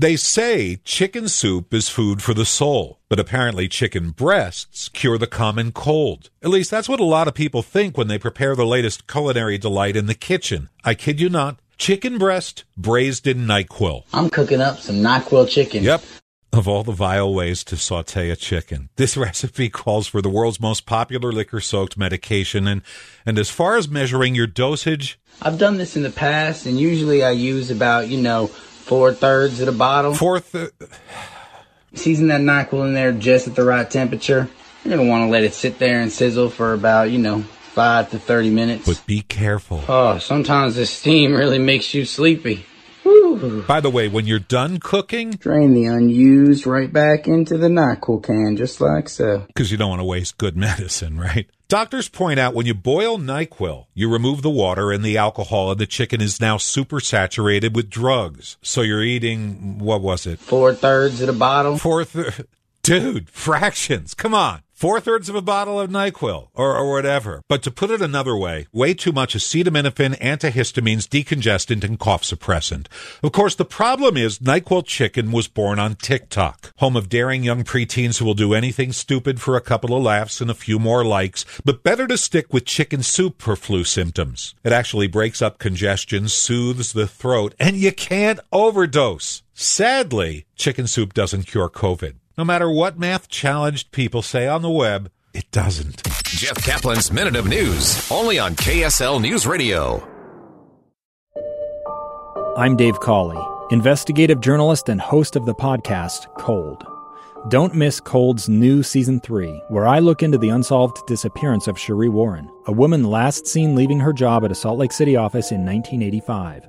They say chicken soup is food for the soul, but apparently chicken breasts cure the common cold. At least that's what a lot of people think when they prepare the latest culinary delight in the kitchen. I kid you not. Chicken breast braised in NyQuil. I'm cooking up some NyQuil chicken. Yep. Of all the vile ways to saute a chicken, this recipe calls for the world's most popular liquor soaked medication. And, and as far as measuring your dosage, I've done this in the past, and usually I use about, you know, four thirds of the bottle. Four th- Season that NyQuil in there just at the right temperature. You're to want to let it sit there and sizzle for about, you know, five to 30 minutes. But be careful. Oh, sometimes the steam really makes you sleepy. By the way, when you're done cooking, drain the unused right back into the NyQuil can, just like so. Because you don't want to waste good medicine, right? Doctors point out when you boil NyQuil, you remove the water and the alcohol, and the chicken is now super saturated with drugs. So you're eating, what was it? Four thirds of the bottle. Four thirds. Dude, fractions. Come on. Four thirds of a bottle of NyQuil or, or whatever. But to put it another way, way too much acetaminophen, antihistamines, decongestant, and cough suppressant. Of course, the problem is NyQuil Chicken was born on TikTok, home of daring young preteens who will do anything stupid for a couple of laughs and a few more likes, but better to stick with chicken soup for flu symptoms. It actually breaks up congestion, soothes the throat, and you can't overdose. Sadly, chicken soup doesn't cure COVID. No matter what math challenged people say on the web, it doesn't. Jeff Caplan's Minute of News, only on KSL News Radio. I'm Dave Cawley, investigative journalist and host of the podcast Cold. Don't miss Cold's new season 3, where I look into the unsolved disappearance of Sheree Warren, a woman last seen leaving her job at a Salt Lake City office in 1985.